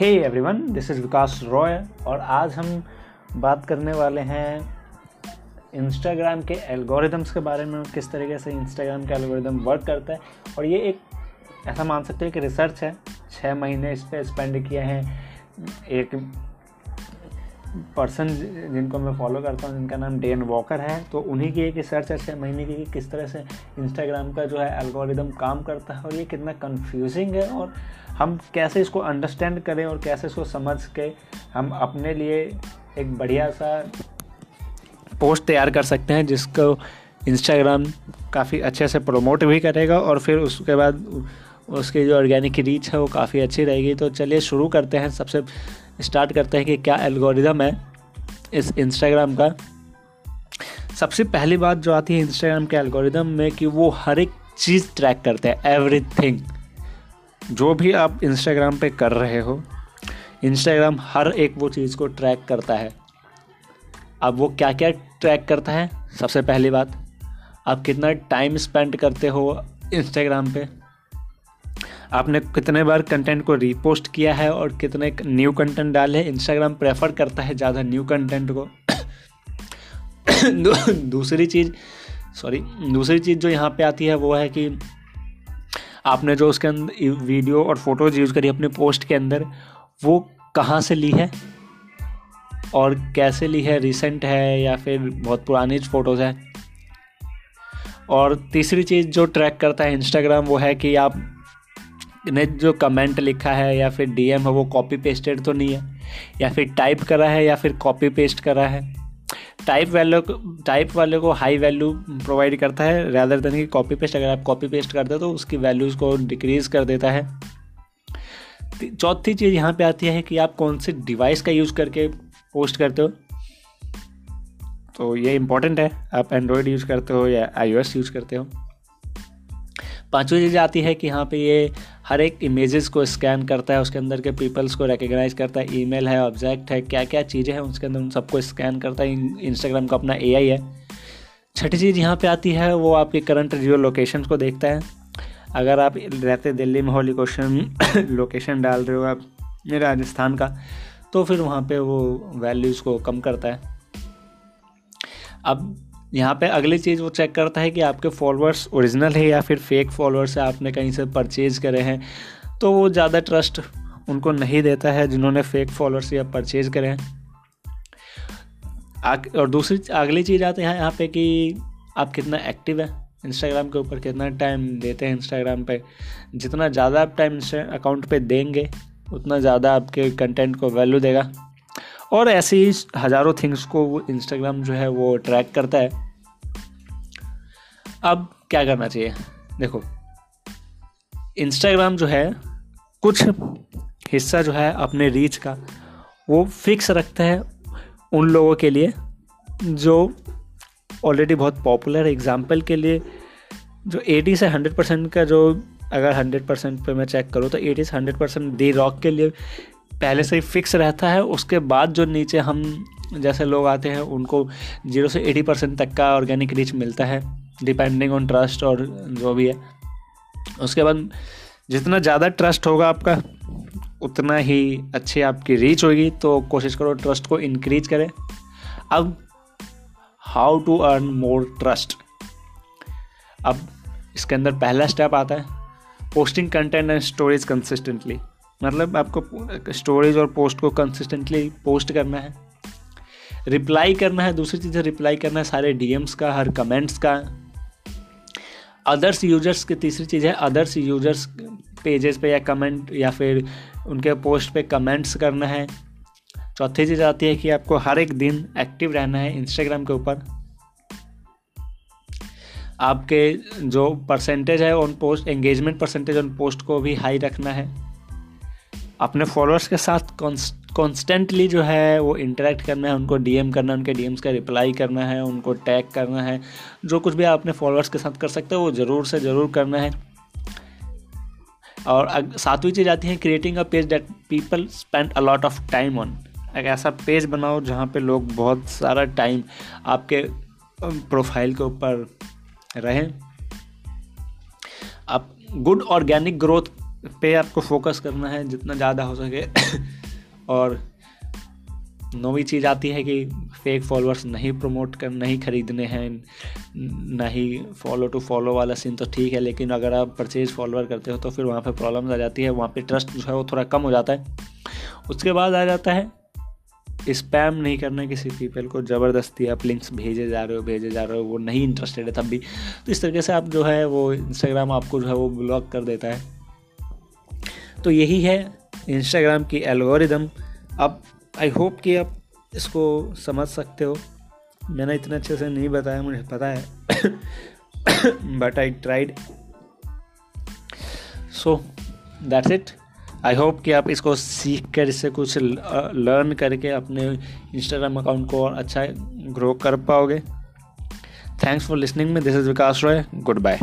Hey everyone this is Vikas Roy और आज हम बात करने वाले हैं इंस्टाग्राम के एल्गोरिदम्स के बारे में, किस तरीके से इंस्टाग्राम का एल्गोरिदम वर्क करता है। और ये एक, ऐसा मान सकते हैं कि रिसर्च है छः महीने इस पर स्पेंड किए हैं, एक पर्सन जिनको मैं फॉलो करता हूँ, जिनका नाम डेन वॉकर है तो उन्हीं की एक रिसर्च है छः महीने की कि किस तरह से इंस्टाग्राम का जो है एल्गोरिदम काम करता है और ये कितना कंफ्यूजिंग है और हम कैसे इसको अंडरस्टैंड करें और कैसे इसको समझ के हम अपने लिए एक बढ़िया सा पोस्ट तैयार कर सकते हैं, जिसको इंस्टाग्राम काफ़ी अच्छे से प्रमोट भी करेगा और फिर उसके बाद उसकी जो ऑर्गेनिक रीच है वो काफ़ी अच्छी रहेगी। तो चलिए शुरू करते हैं। सबसे स्टार्ट करते हैं कि क्या एल्गोरिदम है इस इंस्टाग्राम का। सबसे पहली बात जो आती है इंस्टाग्राम के एल्गोरिदम में कि वो हर एक चीज़ ट्रैक करते हैं एवरीथिंग जो भी आप इंस्टाग्राम पे कर रहे हो इंस्टाग्राम हर एक वो चीज़ को ट्रैक करता है। अब वो क्या क्या ट्रैक करता है? सबसे पहली बात, आप कितना टाइम स्पेंड करते हो इंस्टाग्राम पे? आपने कितने बार कंटेंट को रीपोस्ट किया है और कितने न्यू कंटेंट डाले इंस्टाग्राम प्रेफर करता है ज़्यादा न्यू कंटेंट को। दूसरी चीज़ सॉरी दूसरी चीज़ जो यहाँ पे आती है वो है कि आपने जो उसके अंदर वीडियो और फ़ोटोज़ यूज़ करी अपने पोस्ट के अंदर, वो कहाँ से ली है? और कैसे ली है? रिसेंट है या फिर बहुत पुरानी फ़ोटोज़ है? और तीसरी चीज़ जो ट्रैक करता है इंस्टाग्राम वो है कि आप ने जो कमेंट लिखा है या फिर डीएम है, वो कॉपी पेस्टेड तो नहीं है, या फिर टाइप करा है या फिर कॉपी पेस्ट करा है। टाइप वैल्यू टाइप वाले को हाई वैल्यू प्रोवाइड करता है रैदर देन कि कॉपी पेस्ट अगर आप कॉपी पेस्ट करते हो तो उसकी वैल्यूज़ को डिक्रीज कर देता है। चौथी चीज़ यहाँ पे आती है कि आप कौन से डिवाइस का यूज़ करके पोस्ट करते हो। तो ये इम्पोर्टेंट है, आप एंड्रॉयड यूज़ करते हो या आईओएस यूज़ करते हो। पांचवी चीज़ आती है कि यहाँ पे ये हर एक इमेजेस को स्कैन करता है, उसके अंदर के पीपल्स को रिकग्नाइज करता है ईमेल है ऑब्जेक्ट है क्या क्या चीज़ें हैं, उसके अंदर उन सबको स्कैन करता है। इंस्टाग्राम का अपना एआई है। छठी चीज़ यहाँ पे आती है, वो आपके करंट जियो लोकेशन को देखता है। अगर आप रहते दिल्ली में हो लोकेशन लोकेशन डाल रहे हो आप राजस्थान का तो फिर वहाँ पे वो वैल्यूज़ को कम करता है। अब यहाँ पे अगली चीज़ वो चेक करता है कि आपके फॉलोअर्स ओरिजिनल है या फिर फेक फॉलोअर्स है, आपने कहीं से परचेज करे हैं। तो वो ज़्यादा ट्रस्ट उनको नहीं देता है जिन्होंने फेक फॉलोअर्स या परचेज करे हैं। और दूसरी अगली चीज़ आती है यहाँ पे कि आप कितना एक्टिव है इंस्टाग्राम के ऊपर कितना टाइम देते हैं इंस्टाग्राम पे। जितना ज़्यादा आप टाइम अकाउंट पे देंगे, उतना ज़्यादा आपके कंटेंट को वैल्यू देगा। और ऐसे ही हज़ारों थिंग्स को वो इंस्टाग्राम जो है वो ट्रैक करता है। अब क्या करना चाहिए? देखो इंस्टाग्राम जो है, कुछ हिस्सा जो है अपने रीच का, वो फिक्स रखता है उन लोगों के लिए जो ऑलरेडी बहुत पॉपुलर है। एग्ज़ाम्पल के लिए, जो 80 से 100 परसेंट का जो, अगर 100 परसेंट पर मैं चेक करूँ तो 80 से 100 परसेंट दी रॉक के लिए पहले से ही फिक्स रहता है, उसके बाद जो नीचे हम जैसे लोग आते हैं, उनको ज़ीरो से एटी परसेंट तक का ऑर्गेनिक रीच मिलता है डिपेंडिंग ऑन ट्रस्ट और जो भी है। उसके बाद जितना ज़्यादा ट्रस्ट होगा आपका, उतना ही अच्छी आपकी रीच होगी तो कोशिश करो ट्रस्ट को इनक्रीज करें। अब how to earn more trust अब इसके अंदर पहला स्टेप आता है posting content and storage consistently मतलब आपको स्टोरेज और पोस्ट को कंसिस्टेंटली पोस्ट करना है। रिप्लाई करना है, दूसरी चीज़ रिप्लाई करना है, सारे डीएम्स का, हर कमेंट्स का। अदर्स यूज़र्स की तीसरी चीज़ है अदर्स यूज़र्स पेजेस पे या कमेंट या फिर उनके पोस्ट पे कमेंट्स करना है। चौथी चीज़ आती है कि आपको हर एक दिन एक्टिव रहना है इंस्टाग्राम के ऊपर। आपके जो परसेंटेज है on post engagement percentage on post को भी हाई रखना है। अपने फॉलोअर्स के साथ कॉन्स्टेंटली जो है, वो इंटरेक्ट करना है, उनको डीएम करना है, उनके डीएम्स का रिप्लाई करना है, उनको टैग करना है, जो कुछ भी आप अपने फॉलोअर्स के साथ कर सकते हो, वो ज़रूर से ज़रूर करना है। और सातवीं चीज़ आती है creating a page that people spend a lot of time on एक ऐसा पेज बनाओ जहाँ पे लोग बहुत सारा टाइम आपके प्रोफ़ाइल के ऊपर रहें। आप गुड ऑर्गेनिक ग्रोथ पे आपको फोकस करना है, जितना ज़्यादा हो सके। और नौवीं चीज़ आती है कि फेक फॉलोअर्स नहीं प्रमोट कर, नहीं खरीदने हैं, नहीं फॉलो टू फॉलो वाला सीन तो ठीक है, लेकिन अगर आप परचेज फॉलोअर करते हो तो फिर वहाँ पे प्रॉब्लम आ जाती है, वहाँ पे ट्रस्ट जो है वो थोड़ा कम हो जाता है। उसके बाद आ जाता है स्पैम नहीं करना किसी पीपल को, ज़बरदस्ती आप लिंक्स भेजे जा रहे हो, भेजे जा रहे हो, वो नहीं इंटरेस्टेड है तब भी। तो इस तरीके से आप जो है वो इंस्टाग्राम आपको जो है वो ब्लॉक कर देता है। तो यही है इंस्टाग्राम की एल्गोरिदम अब आई होप कि आप इसको समझ सकते हो। मैंने इतने अच्छे से नहीं बताया, मुझे पता है। But I tried so that's it I hope कि आप इसको सीख कर इससे कुछ लर्न करके अपने इंस्टाग्राम अकाउंट को और अच्छा ग्रो कर पाओगे। थैंक्स फॉर लिसनिंग में this is Vikas Roy goodbye